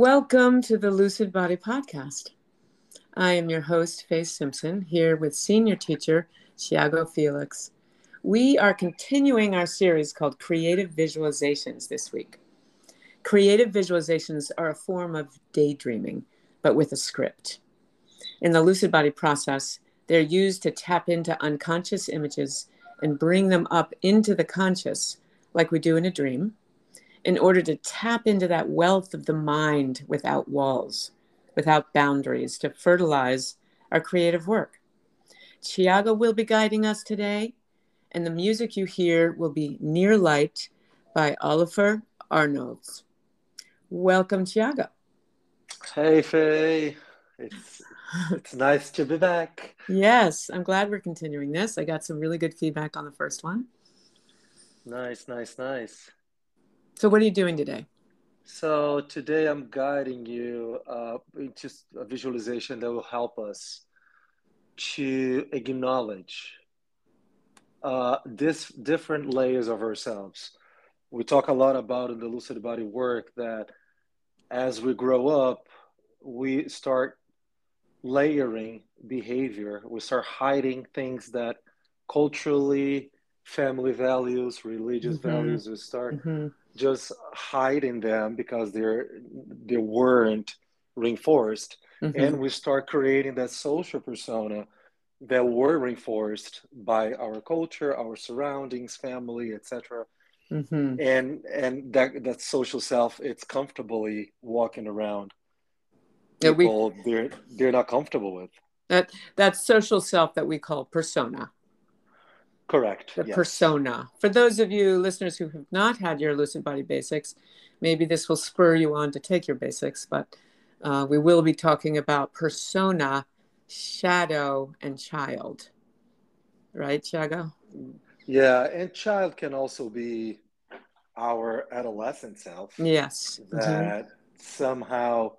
Welcome to the Lucid Body Podcast. I am your host, Faye Simpson, here with senior teacher Tiago Felix. We are continuing our series called Creative Visualizations this week. Creative visualizations are a form of daydreaming, but with a script. In the lucid body process, they're used to tap into unconscious images and bring them up into the conscious, like we do in a dream in order to tap into that wealth of the mind without walls, without boundaries, to fertilize our creative work. Tiago will be guiding us today, and the music you hear will be Near Light by Ólafur Arnalds. Welcome, Tiago. Hey, Faye. It's, it's nice to be back. Yes, I'm glad we're continuing this. I got some really good feedback on the first one. Nice, nice, nice. So, what are you doing today? So, today I'm guiding you uh, into a visualization that will help us to acknowledge uh, this different layers of ourselves. We talk a lot about in the lucid body work that as we grow up, we start layering behavior, we start hiding things that culturally, family values, religious mm-hmm. values, we start. Mm-hmm just hiding them because they're they weren't reinforced mm-hmm. and we start creating that social persona that were reinforced by our culture our surroundings family etc mm-hmm. and and that that social self it's comfortably walking around people yeah, we, they're they're not comfortable with that that social self that we call persona Correct. The yes. persona. For those of you listeners who have not had your Lucid Body Basics, maybe this will spur you on to take your basics, but uh, we will be talking about persona, shadow, and child. Right, Tiago? Yeah, and child can also be our adolescent self. Yes. That mm-hmm. somehow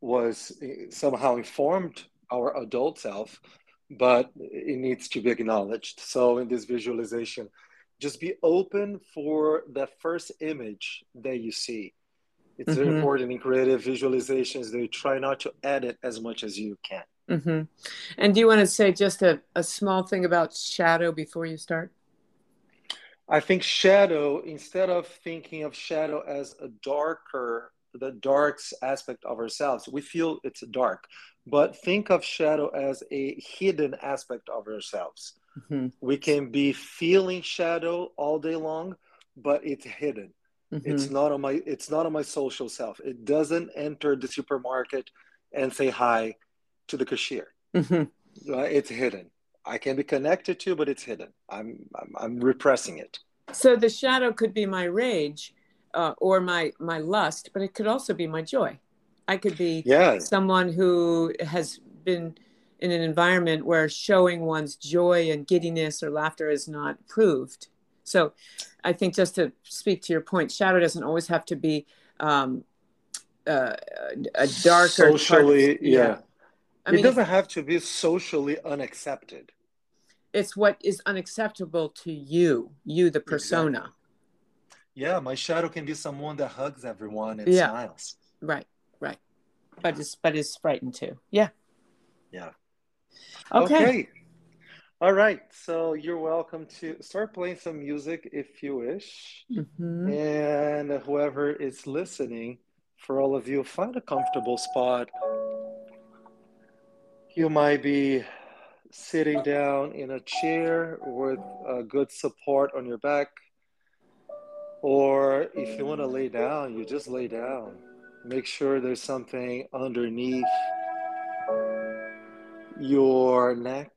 was somehow informed our adult self but it needs to be acknowledged. So in this visualization, just be open for the first image that you see. It's mm-hmm. very important in creative visualizations that you try not to edit as much as you can. Mm-hmm. And do you want to say just a, a small thing about shadow before you start? I think shadow, instead of thinking of shadow as a darker, the dark aspect of ourselves, we feel it's dark but think of shadow as a hidden aspect of ourselves. Mm-hmm. We can be feeling shadow all day long, but it's hidden. Mm-hmm. It's not on my it's not on my social self. It doesn't enter the supermarket and say hi to the cashier. Mm-hmm. Uh, it's hidden. I can be connected to, but it's hidden. I'm I'm, I'm repressing it. So the shadow could be my rage, uh, or my my lust, but it could also be my joy. I could be yeah. someone who has been in an environment where showing one's joy and giddiness or laughter is not proved. So I think just to speak to your point, shadow doesn't always have to be um, uh, a darker socially, yeah. yeah. I it mean, doesn't have to be socially unaccepted. It's what is unacceptable to you, you the persona. Exactly. Yeah, my shadow can be someone that hugs everyone and yeah. smiles. Right right but is but is frightened too. Yeah. Yeah. Okay. okay. All right. So you're welcome to start playing some music if you wish. Mm-hmm. And whoever is listening, for all of you, find a comfortable spot. You might be sitting down in a chair with a good support on your back. Or if you want to lay down, you just lay down. Make sure there's something underneath your neck.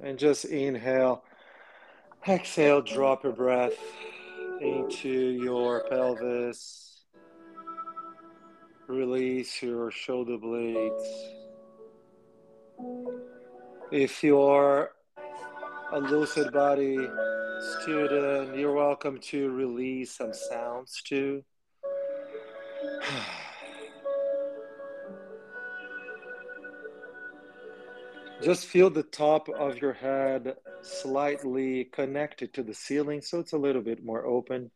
And just inhale. Exhale, drop your breath into your pelvis. Release your shoulder blades. If you are a lucid Body student. You're welcome to release some sounds too. Just feel the top of your head slightly connected to the ceiling so it's a little bit more open.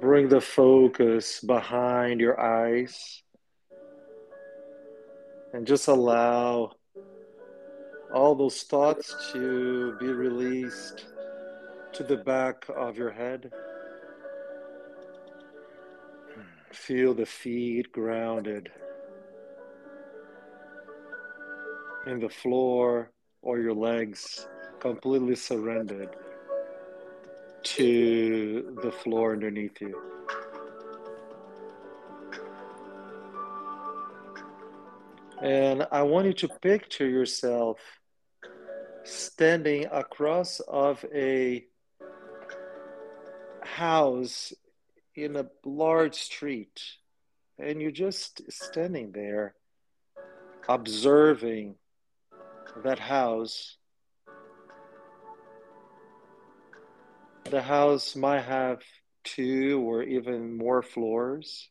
Bring the focus behind your eyes and just allow all those thoughts to be released to the back of your head. Feel the feet grounded in the floor or your legs completely surrendered to the floor underneath you. And I want you to picture yourself standing across of a house in a large street. And you're just standing there observing that house. The house might have two or even more floors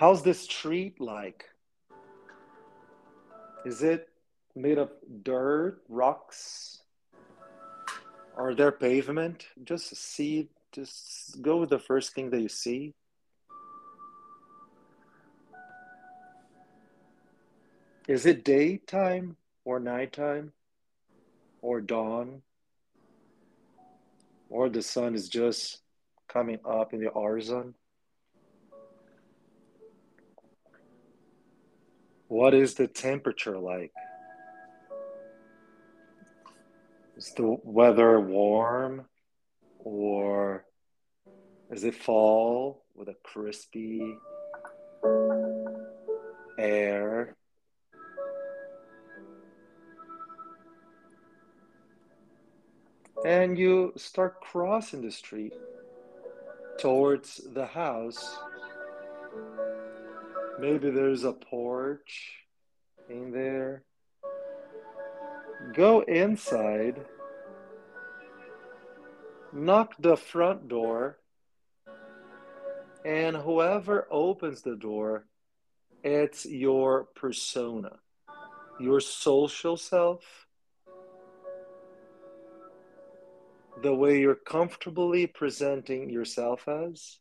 how's the street like is it made of dirt, rocks? Are there pavement? Just see, just go with the first thing that you see. Is it daytime or nighttime or dawn? Or the sun is just coming up in the horizon? What is the temperature like? Is the weather warm or is it fall with a crispy air? And you start crossing the street towards the house. Maybe there's a porch in there. Go inside, knock the front door, and whoever opens the door, it's your persona, your social self, the way you're comfortably presenting yourself as.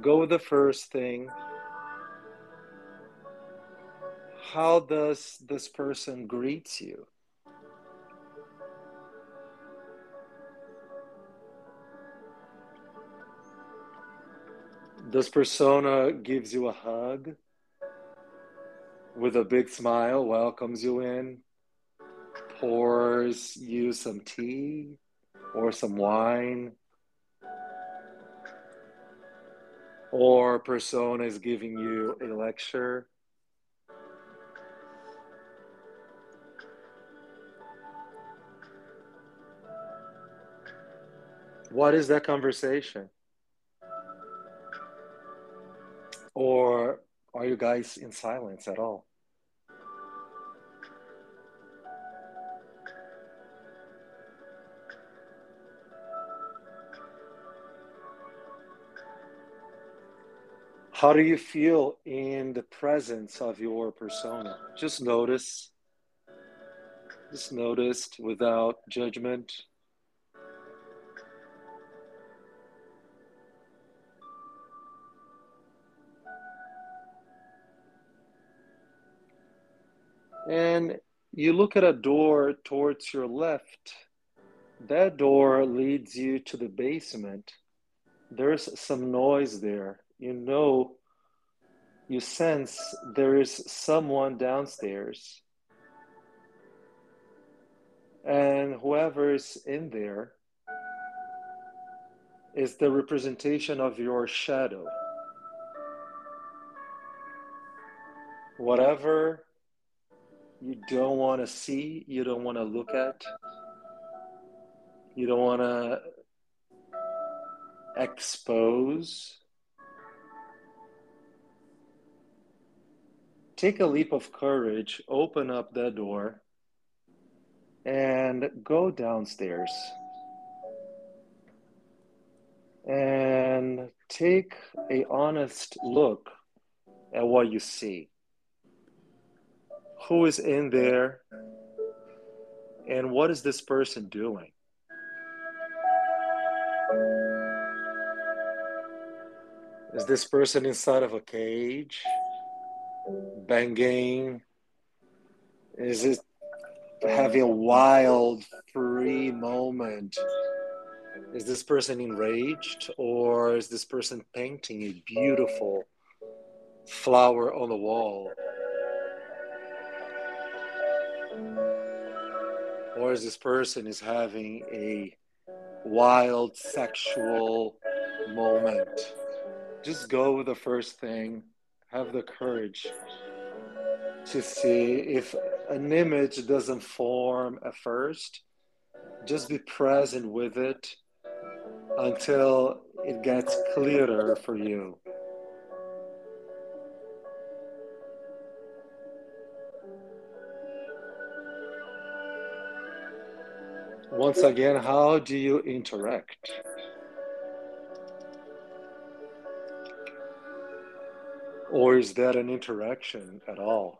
Go the first thing how does this person greet you? This persona gives you a hug with a big smile, welcomes you in, pours you some tea or some wine. Or persona is giving you a lecture What is that conversation? Or are you guys in silence at all? How do you feel in the presence of your persona? Just notice. Just notice without judgment. And you look at a door towards your left, that door leads you to the basement. There's some noise there. You know, you sense there is someone downstairs. And whoever is in there is the representation of your shadow. Whatever you don't want to see, you don't want to look at, you don't want to expose. Take a leap of courage, open up that door, and go downstairs. And take a honest look at what you see who is in there And what is this person doing? Is this person inside of a cage, banging? Is it having a wild, free moment? Is this person enraged or is this person painting a beautiful flower on the wall? Is this person is having a wild sexual moment? Just go with the first thing. Have the courage to see if an image doesn't form at first. Just be present with it until it gets clearer for you. Once again, how do you interact? Or is that an interaction at all?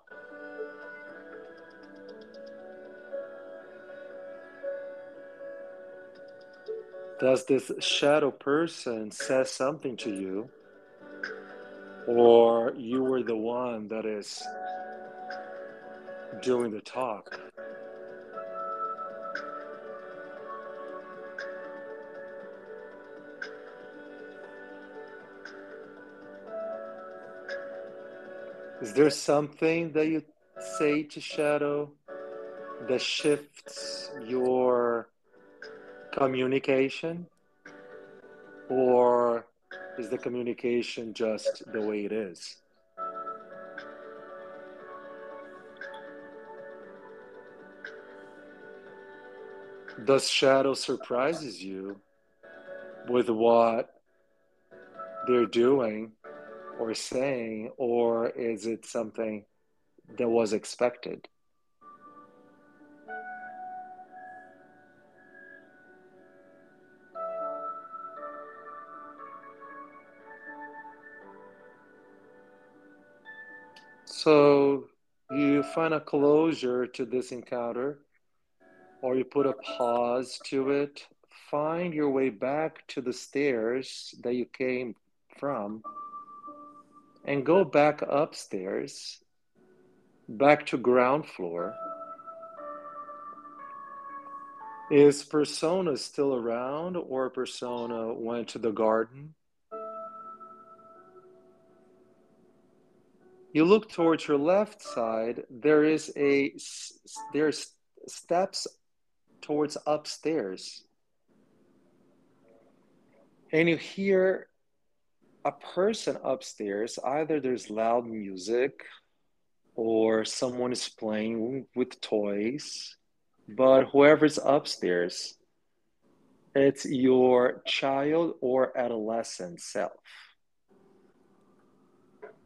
Does this shadow person say something to you? Or you were the one that is doing the talk? Is there something that you say to shadow that shifts your communication? Or is the communication just the way it is? Does shadow surprises you with what they're doing or saying, or is it something that was expected? So you find a closure to this encounter, or you put a pause to it. Find your way back to the stairs that you came from and go back upstairs, back to ground floor. Is persona still around or persona went to the garden? You look towards your left side, there is a there's steps towards upstairs. And you hear a person upstairs, either there's loud music or someone is playing with toys, but whoever's upstairs, it's your child or adolescent self.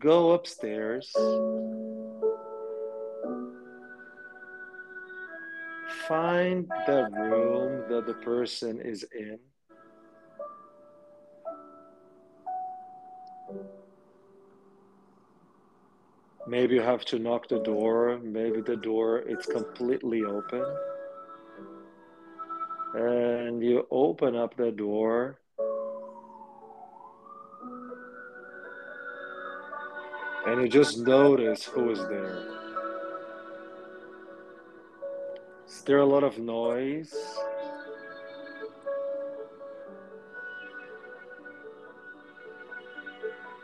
Go upstairs. Find the room that the person is in Maybe you have to knock the door. Maybe the door it's completely open. And you open up the door. And you just notice who is there. Is there a lot of noise?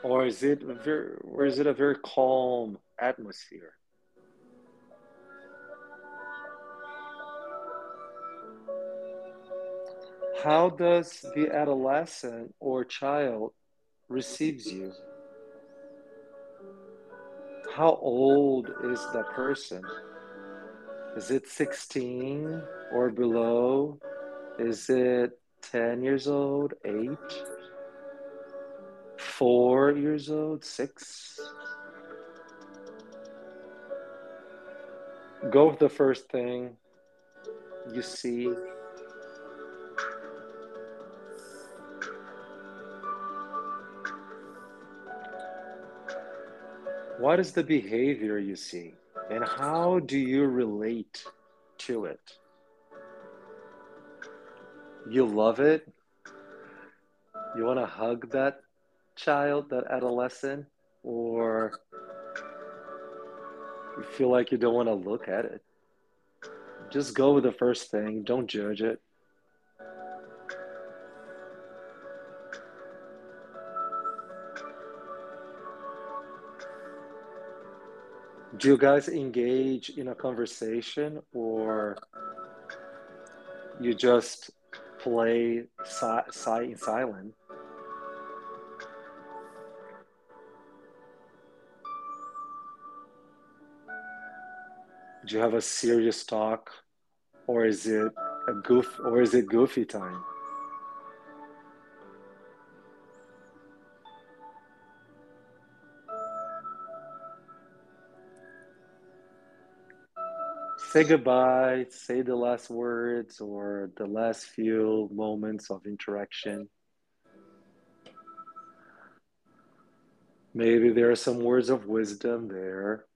Or is it very, or is it a very calm atmosphere? How does the adolescent or child receives you? How old is that person? Is it 16 or below? Is it 10 years old, 8? Four years old, six. Go with the first thing you see. What is the behavior you see? And how do you relate to it? You love it? You want to hug that child, that adolescent? Or you feel like you don't want to look at it? Just go with the first thing, don't judge it. Do you guys engage in a conversation or you just play si- in silent? Do you have a serious talk or is it a goof or is it goofy time? say goodbye, say the last words or the last few moments of interaction. Maybe there are some words of wisdom there,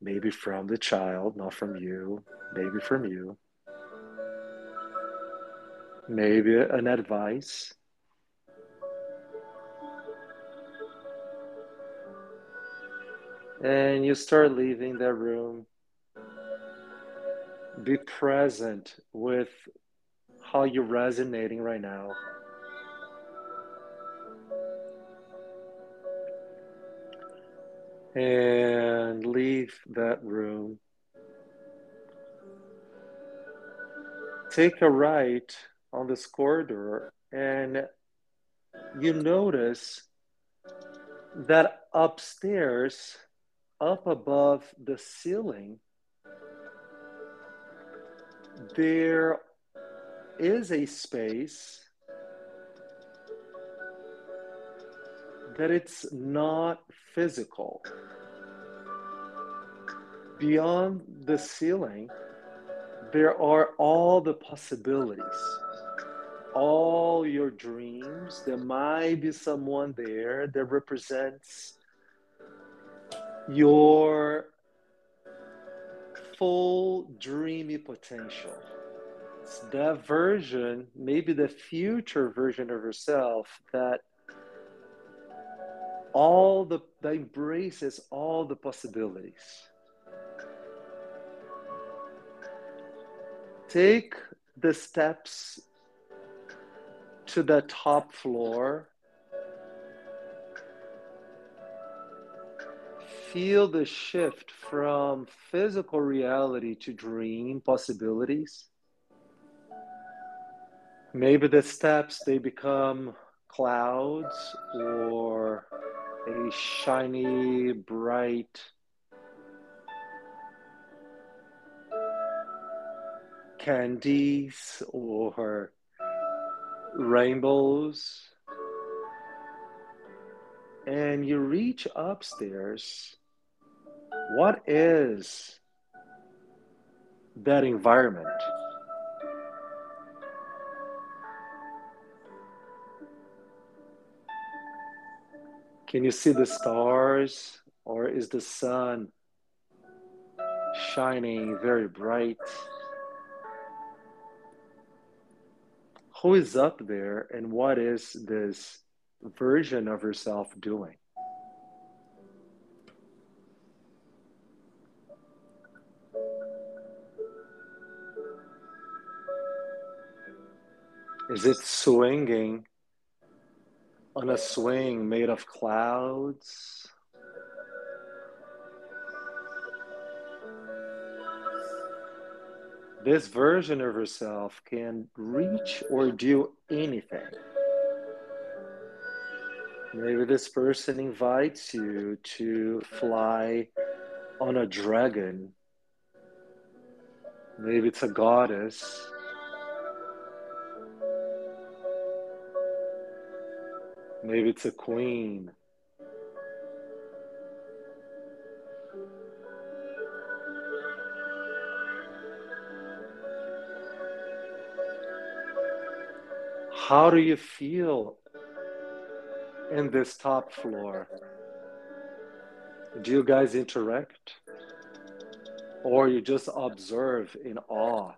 maybe from the child, not from you, maybe from you. Maybe an advice. And you start leaving that room be present with how you're resonating right now. And leave that room. Take a right on this corridor, and you notice that upstairs, up above the ceiling, there is a space that it's not physical. Beyond the ceiling, there are all the possibilities, all your dreams. There might be someone there that represents your full dreamy potential. It's that version, maybe the future version of yourself that all the that embraces all the possibilities. Take the steps to the top floor feel the shift from physical reality to dream possibilities. Maybe the steps they become clouds or a shiny, bright candies or rainbows. And you reach upstairs what is that environment? Can you see the stars, or is the sun shining very bright? Who is up there, and what is this version of yourself doing? Is it swinging on a swing made of clouds? This version of herself can reach or do anything. Maybe this person invites you to fly on a dragon. Maybe it's a goddess. Maybe it's a queen. How do you feel in this top floor? Do you guys interact? Or you just observe in awe?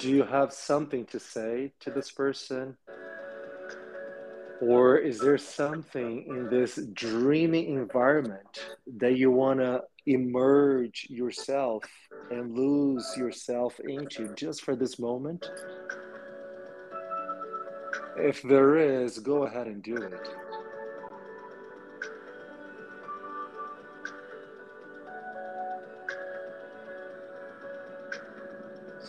Do you have something to say to this person? Or is there something in this dreamy environment that you want to emerge yourself and lose yourself into just for this moment? If there is, go ahead and do it.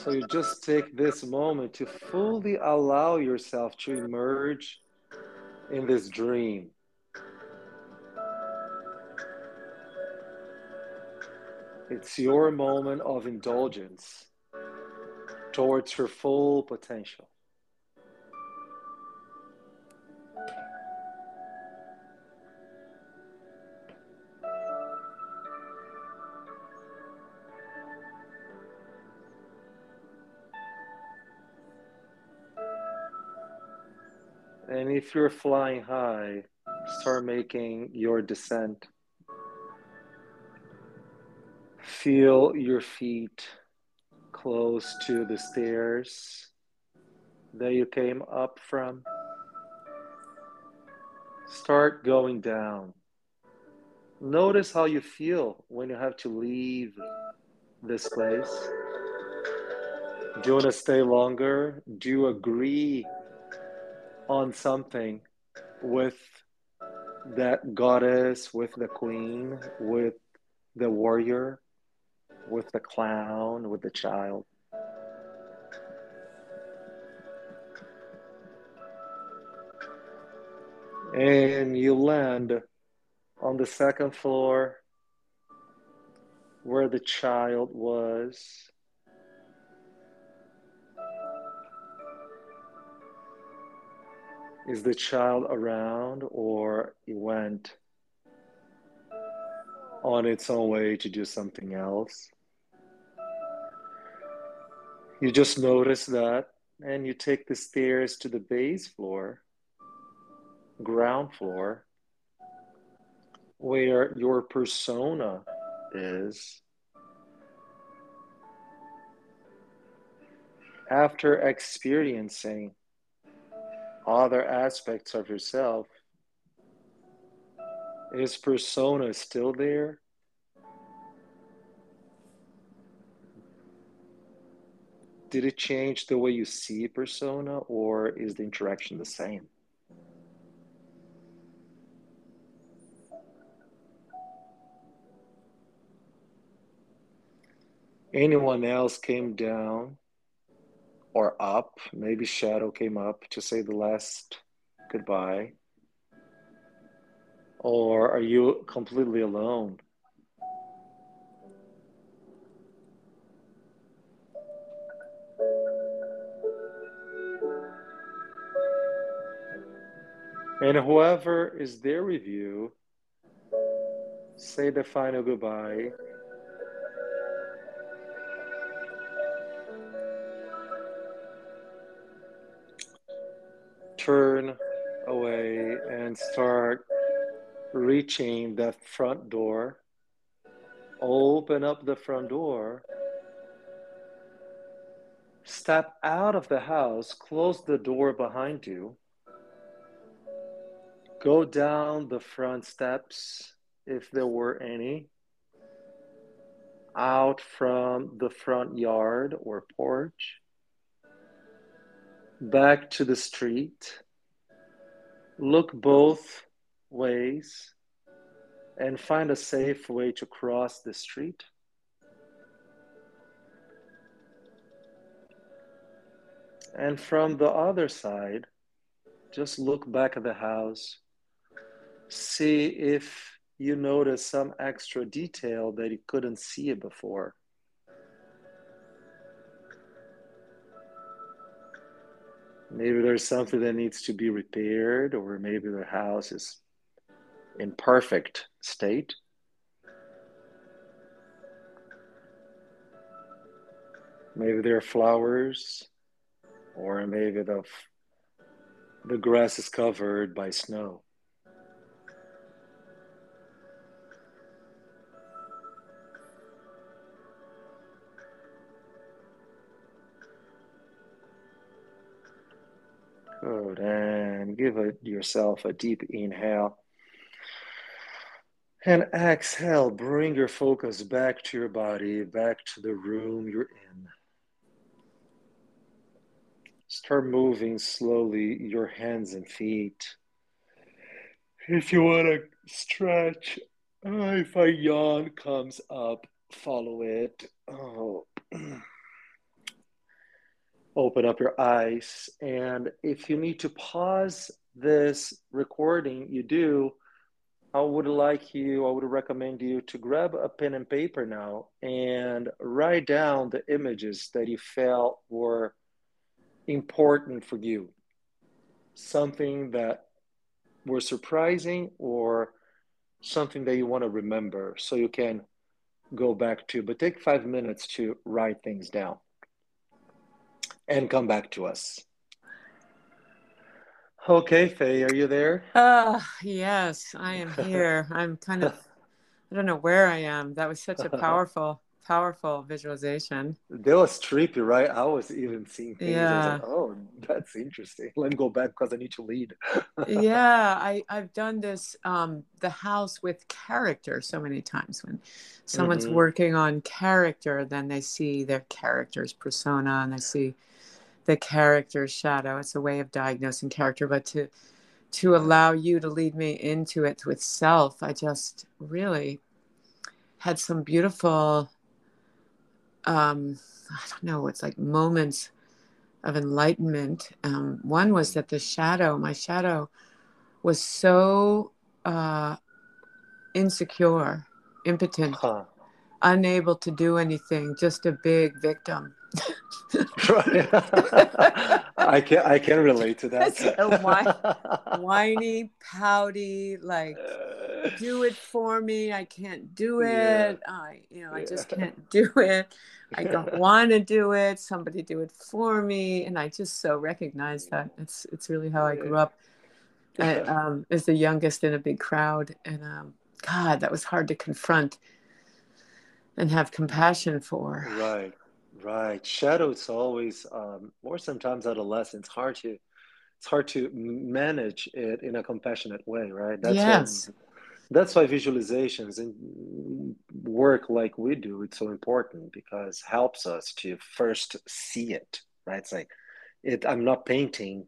So you just take this moment to fully allow yourself to emerge in this dream. It's your moment of indulgence towards your full potential. If you're flying high, start making your descent. Feel your feet close to the stairs that you came up from. Start going down. Notice how you feel when you have to leave this place. Do you want to stay longer? Do you agree on something with that goddess, with the queen, with the warrior, with the clown, with the child. And you land on the second floor where the child was. Is the child around or it went on its own way to do something else? You just notice that and you take the stairs to the base floor, ground floor, where your persona is. After experiencing other aspects of yourself, is persona still there? Did it change the way you see persona, or is the interaction the same? Anyone else came down or up. Maybe Shadow came up to say the last goodbye. Or are you completely alone? And whoever is there with you, say the final goodbye turn away and start reaching the front door. Open up the front door. Step out of the house, close the door behind you. Go down the front steps, if there were any, out from the front yard or porch back to the street, look both ways, and find a safe way to cross the street. And from the other side, just look back at the house, see if you notice some extra detail that you couldn't see before. Maybe there's something that needs to be repaired, or maybe the house is in perfect state. Maybe there are flowers, or maybe the, the grass is covered by snow. Yourself a deep inhale. And exhale, bring your focus back to your body, back to the room you're in. Start moving slowly your hands and feet. If you want to stretch, uh, if a yawn comes up, follow it. Oh. Open up your eyes. And if you need to pause this recording, you do. I would like you, I would recommend you to grab a pen and paper now and write down the images that you felt were important for you. Something that were surprising or something that you want to remember so you can go back to. But take five minutes to write things down and come back to us. Okay, Faye, are you there? Uh, yes, I am here. I'm kind of, I don't know where I am. That was such a powerful, powerful visualization. That was trippy, right? I was even seeing things. Yeah. Like, oh, that's interesting. Let me go back because I need to lead. yeah, I, I've done this, um, the house with character so many times. When someone's Mhm. working on character, then they see their character's persona and they see the character's shadow. It's a way of diagnosing character, but to to allow you to lead me into it with self, I just really had some beautiful um I don't know, it's like moments of enlightenment. Um, one was that the shadow, my shadow, was so uh, insecure, impotent, Huh. unable to do anything, just a big victim. I can I can relate to that. A whi- Whiny, pouty, like do it for me. I can't do Yeah. it. I, you know, I Yeah. just can't do it. I don't want to do it. Somebody do it for me. And I just so recognize that it's it's really how I grew up. I, um, as the youngest in a big crowd, and um, God, that was hard to confront and have compassion for. Right, right. Shadow is always, um, or sometimes adolescence, hard to, it's hard to manage it in a compassionate way, right? That's Yes. What, that's why visualizations and work like we do, it's so important because helps us to first see it, right? It's like, it. I'm not painting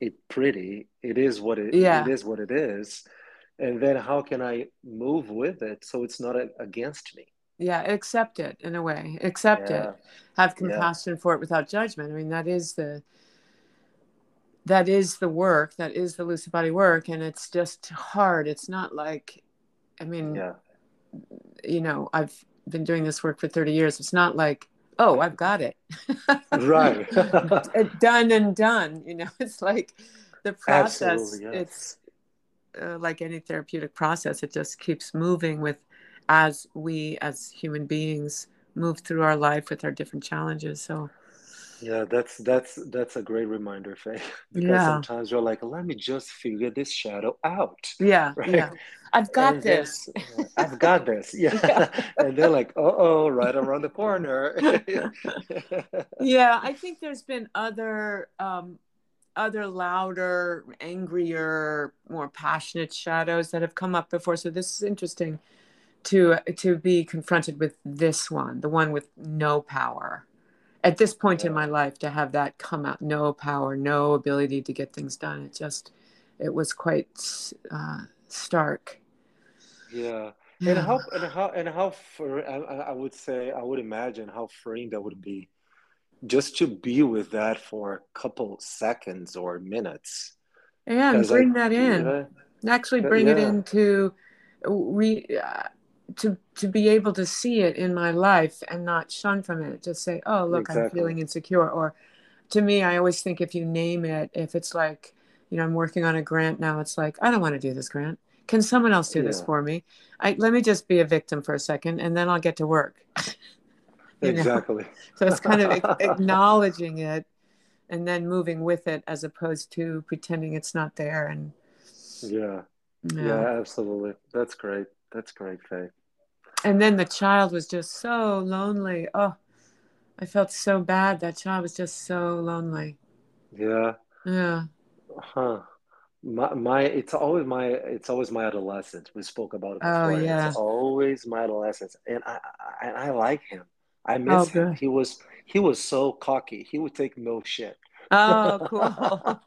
it pretty. It is what it. Yeah. It is what it is. And then how can I move with it so it's not a, against me? Yeah, accept it in a way. Accept Yeah. it. Have Yeah. compassion for it without judgment. I mean, that is the that is the work. That is the lucid body work, and it's just hard. It's not like, I mean, Yeah. you know, I've been doing this work for thirty years. It's not like, oh, I've got it. Right. Uh, done and done. You know, it's like the process. It's uh, like any therapeutic process. It just keeps moving with as we as human beings move through our life with our different challenges. So Yeah, that's that's that's a great reminder, Faye. Because Yeah. sometimes you're like, let me just figure this shadow out. yeah, Right. yeah, I've got And this. I've got this. Yeah. Yeah. and they're like, uh oh, right around the corner. yeah, I think there's been other um, other louder, angrier, more passionate shadows that have come up before. So this is interesting to to be confronted with this one, the one with no power. At this point in my life, to have that come out, no power, no ability to get things done, it just it was quite uh, stark. yeah. Yeah. And how and how and how for I, I would say I would imagine how freeing that would be just to be with that for a couple seconds or minutes. yeah, and 'Cause I- bring that in. yeah. actually bring it into re uh, to to be able to see it in my life and not shun from it just say oh look i'm feeling insecure or to me i always think if you name it if it's like you know i'm working on a grant now it's like i don't want to do this grant can someone else do this for me I, let me just be a victim for a second and then i'll get to work Exactly. so it's kind of acknowledging it and then moving with it as opposed to pretending it's not there and Yeah. yeah. Yeah, absolutely. That's great. That's great, Faye. And then the child was just so lonely oh i felt so bad that child was just so lonely Yeah. yeah Huh. My, my it's always my it's always my adolescence. We spoke about it Oh, yeah. It's always my adolescence, and I I, and I like him. I Oh, miss him. He was he was so cocky. He would take no shit. Oh, cool.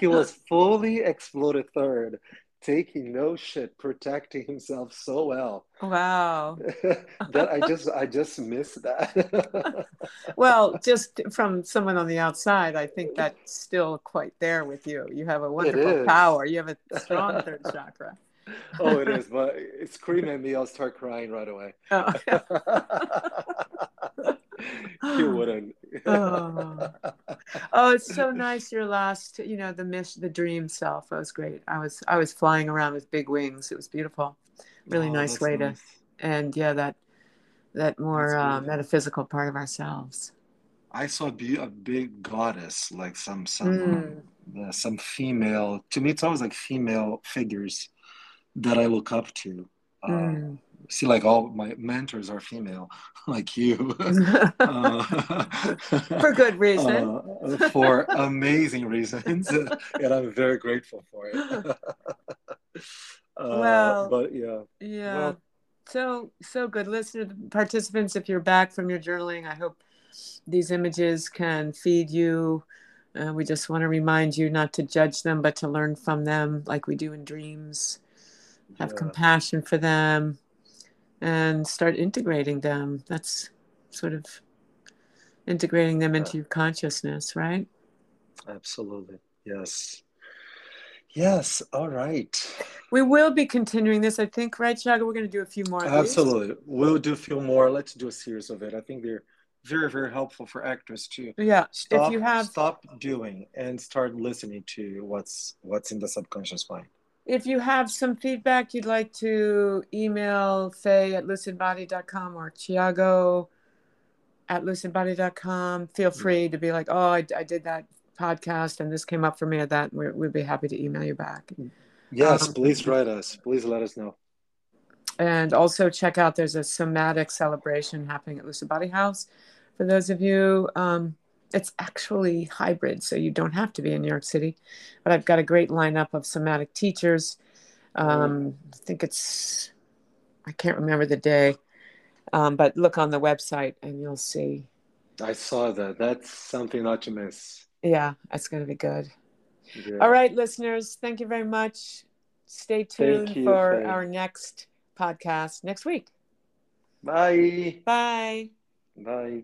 he was fully exploded third, taking no shit, protecting himself so well Wow. that I just I just miss that. Well, just from someone on the outside, I think that's still quite there with you. You have a wonderful power. You have a strong third chakra. oh, it is, but it's scream at me, I'll start crying right away. Oh. you wouldn't. Oh. oh, it's so nice. Your last, you know, the mission, the dream self. That was great. I was, I was flying around with big wings. It was beautiful. Really Oh, nice way to, and yeah, that, that more uh, metaphysical part of ourselves. I saw a, be- a big goddess, like some some Mm. uh, some female. To me, it's always like female figures that I look up to. Uh, Mm. See, like all my mentors are female, like you. Uh, For good reason. uh, for amazing reasons, and I'm very grateful for it. Uh, Well, but yeah, Yeah. Well- so so good. Listener participants, if you're back from your journaling, I hope these images can feed you. Uh, we just want to remind you not to judge them, but to learn from them, like we do in dreams. Have Yeah. compassion for them, and start integrating them. That's sort of integrating them into your consciousness, right? absolutely, yes, yes. All right, We will be continuing this, I think, right, Chaga? We're going to do a few more. absolutely. We'll do a few more. Let's do a series of it. I think they're very, very helpful for actors too. Yeah. Stop, if you have stop doing and start listening to what's what's in the subconscious mind. If you have some feedback you'd like to email Fay at lucidbody.com or Chiago at lucidbody.com, feel free to be like, oh, I, I did that podcast and this came up for me at that. We're, we'd be happy to email you back. Yes, Um, please write us. Please let us know. And also check out, there's a somatic celebration happening at Lucid Body House. For those of you, um, it's actually hybrid, so you don't have to be in New York City. But I've got a great lineup of somatic teachers. Um, I think it's, I can't remember the day, um, but look on the website and you'll see. I saw that. That's something not to miss. Yeah, it's going to be good. Yeah. All right, listeners, thank you very much. Stay tuned you, for Fay. our next podcast next week. Bye. Bye. Bye.